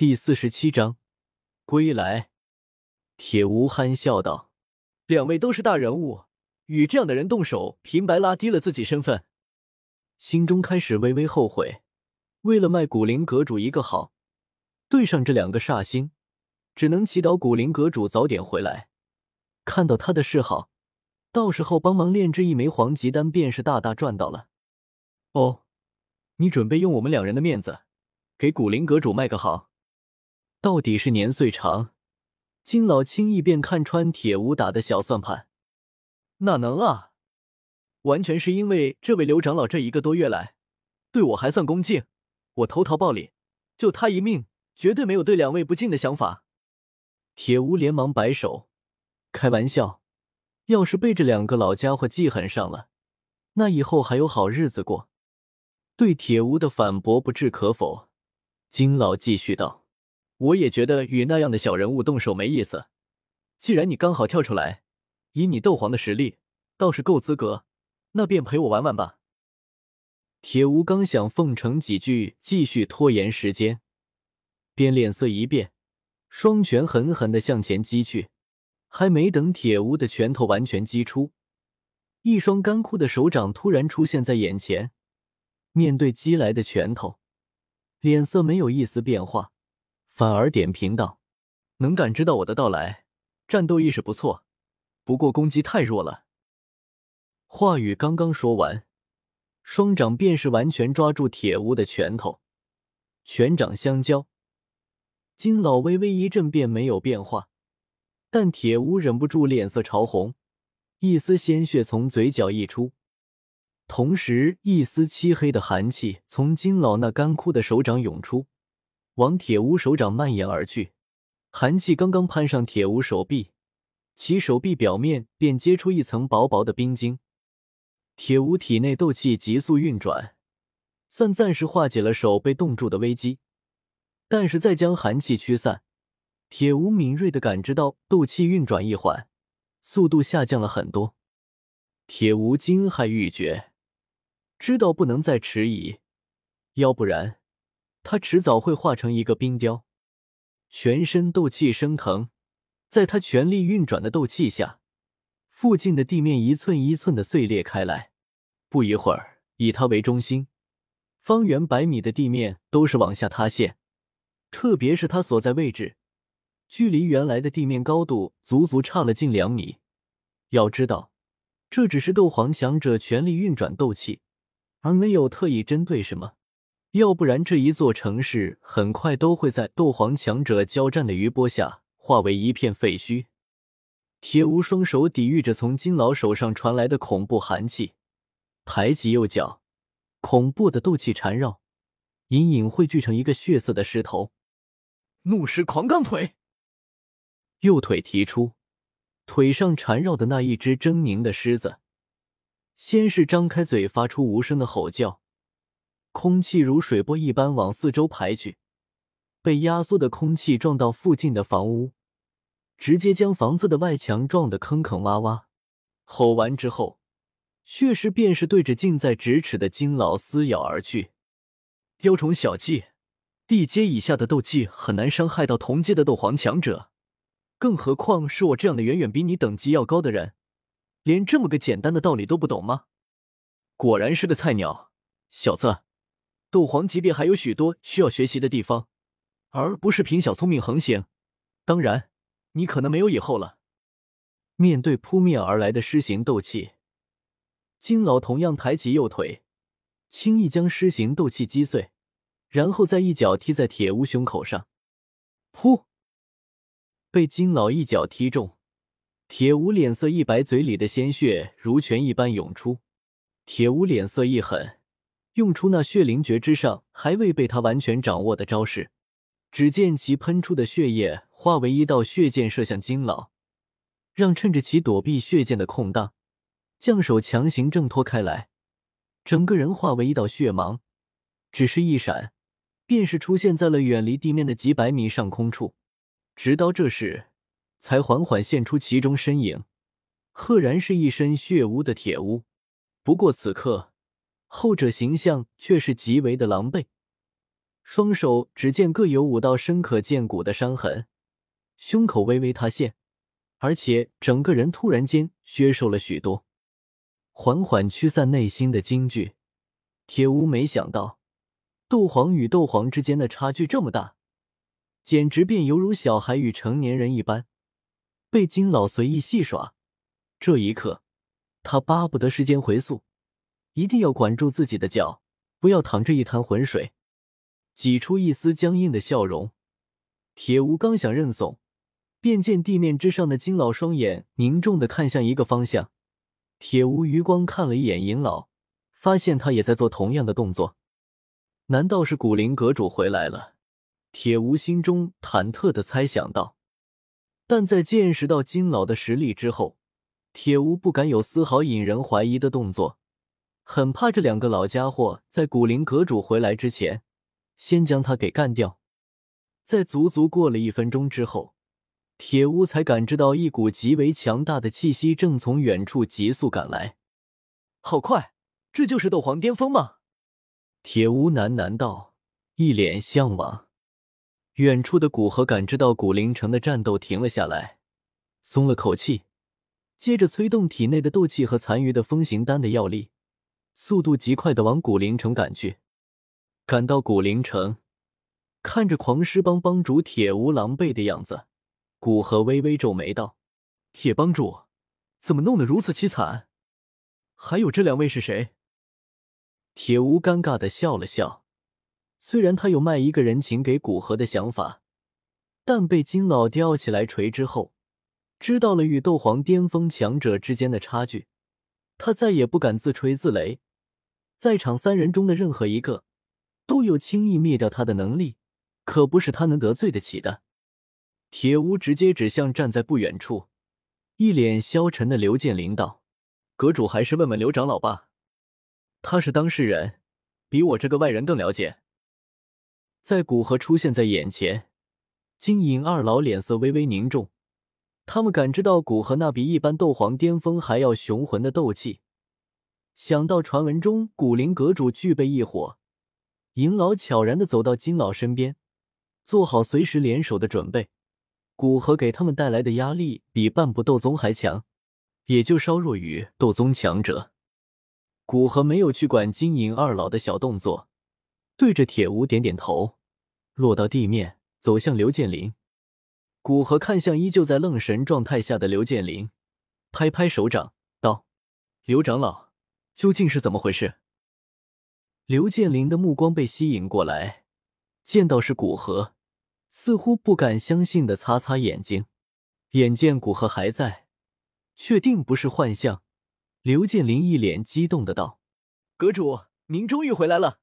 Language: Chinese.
第四十七章归来。铁无憨笑道：“两位都是大人物，与这样的人动手，平白拉低了自己身份。”心中开始微微后悔，为了卖古灵阁主一个好，对上这两个煞星，只能祈祷古灵阁主早点回来，看到他的示好，到时候帮忙炼制一枚黄级丹，便是大大赚到了。哦，你准备用我们两人的面子，给古灵阁主卖个好？到底是年岁长，金老轻易便看穿铁无打的小算盘。哪能啊？完全是因为这位刘长老这一个多月来对我还算恭敬，我投桃报李，救他一命，绝对没有对两位不敬的想法。铁无连忙摆手，开玩笑，要是被这两个老家伙记恨上了，那以后还有好日子过。对铁无的反驳不置可否，金老继续道。我也觉得与那样的小人物动手没意思。既然你刚好跳出来，以你斗皇的实力，倒是够资格，那便陪我玩玩吧。铁无刚想奉承几句，继续拖延时间，便脸色一变，双拳狠狠的向前击去。还没等铁无的拳头完全击出，一双干枯的手掌突然出现在眼前。面对击来的拳头，脸色没有一丝变化。反而点评道：“能感知到我的到来，战斗意识不错，不过攻击太弱了。”话语刚刚说完，双掌便是完全抓住铁屋的拳头，拳掌相交，金老微微一震，便没有变化，但铁屋忍不住脸色潮红，一丝鲜血从嘴角溢出，同时一丝漆黑的寒气从金老那干枯的手掌涌出。往铁无手掌蔓延而去，寒气刚刚攀上铁无手臂，其手臂表面便结出一层薄薄的冰晶。铁无体内斗气急速运转，算暂时化解了手被冻住的危机。但是再将寒气驱散，铁无敏锐的感知到斗气运转一缓，速度下降了很多。铁无惊骇欲绝，知道不能再迟疑，要不然。他迟早会化成一个冰雕，全身斗气升腾，在他全力运转的斗气下，附近的地面一寸一寸的碎裂开来。不一会儿，以他为中心，方圆百米的地面都是往下塌陷。特别是他所在位置，距离原来的地面高度足足差了近两米。要知道，这只是斗皇强者全力运转斗气，而没有特意针对什么。要不然，这一座城市很快都会在斗皇强者交战的余波下化为一片废墟。铁无双手抵御着从金老手上传来的恐怖寒气，抬起右脚，恐怖的斗气缠绕，隐隐汇聚成一个血色的狮头。怒狮狂罡腿，右腿提出，腿上缠绕的那一只狰狞的狮子，先是张开嘴，发出无声的吼叫。空气如水波一般往四周排去，被压缩的空气撞到附近的房屋，直接将房子的外墙撞得坑坑洼洼。吼完之后，血尸便是对着近在咫尺的金老撕咬而去。雕虫小技，地阶以下的斗技很难伤害到同阶的斗皇强者，更何况是我这样的远远比你等级要高的人，连这么个简单的道理都不懂吗？果然是个菜鸟，小子。斗皇级别还有许多需要学习的地方，而不是凭小聪明横行。当然，你可能没有以后了。面对扑面而来的狮形斗气，金老同样抬起右腿，轻易将狮形斗气击碎，然后再一脚踢在铁屋胸口上。噗！被金老一脚踢中，铁屋脸色一白，嘴里的鲜血如泉一般涌出。铁屋脸色一狠。用出那血灵诀之上还未被他完全掌握的招式，只见其喷出的血液化为一道血箭射向金老，让趁着其躲避血箭的空档，将手强行挣脱开来，整个人化为一道血芒，只是一闪，便是出现在了远离地面的几百米上空处，直到这时才缓缓现出其中身影，赫然是一身血污的铁屋。不过此刻。后者形象却是极为的狼狈，双手只见各有五道深可见骨的伤痕，胸口微微塌陷，而且整个人突然间削瘦了许多，缓缓驱散内心的惊惧。铁屋没想到，斗皇与斗皇之间的差距这么大，简直便犹如小孩与成年人一般，被金老随意戏耍。这一刻，他巴不得时间回溯，一定要管住自己的脚，不要淌这一滩浑水。挤出一丝僵硬的笑容，铁无刚想认怂，便见地面之上的金老双眼凝重的看向一个方向。铁无余光看了一眼银老，发现他也在做同样的动作。难道是古灵阁主回来了？铁无心中忐忑的猜想道。但在见识到金老的实力之后，铁无不敢有丝毫引人怀疑的动作，很怕这两个老家伙在古灵阁主回来之前。先将他给干掉。在足足过了一分钟之后，铁屋才感知到一股极为强大的气息正从远处急速赶来。好快，这就是斗皇巅峰吗？铁屋喃喃道，一脸向往。远处的古河感知到古灵城的战斗停了下来，松了口气，接着催动体内的斗气和残余的风行丹的药力，速度极快的往古灵城赶去。赶到古灵城，看着狂狮帮帮主铁无狼狈的样子，古河微微皱眉道：“铁帮主，怎么弄得如此凄惨？还有这两位是谁？”铁无尴尬的笑了笑，虽然他有卖一个人情给古河的想法，但被金老吊起来锤之后，知道了与斗皇巅峰强者之间的差距，他再也不敢自吹自擂。在场三人中的任何一个。都有轻易灭掉他的能力，可不是他能得罪得起的。铁屋直接指向站在不远处、一脸消沉的刘建林道：“阁主还是问问刘长老吧，他是当事人，比我这个外人更了解。”在古河出现在眼前，金银二老脸色微微凝重，他们感知到古河那比一般斗皇巅峰还要雄浑的斗气，想到传闻中古灵阁主具备异火。银老悄然的走到金老身边，做好随时联手的准备。古河给他们带来的压力比半步斗宗还强，也就稍弱于斗宗强者。古河没有去管金银二老的小动作，对着铁无点点头，落到地面，走向刘建林。古河看向依旧在愣神状态下的刘建林，拍拍手掌道：“刘长老，究竟是怎么回事？”刘建林的目光被吸引过来，见到是古河，似乎不敢相信的擦擦眼睛。眼见古河还在，确定不是幻象。刘建林一脸激动的道：“阁主，您终于回来了！”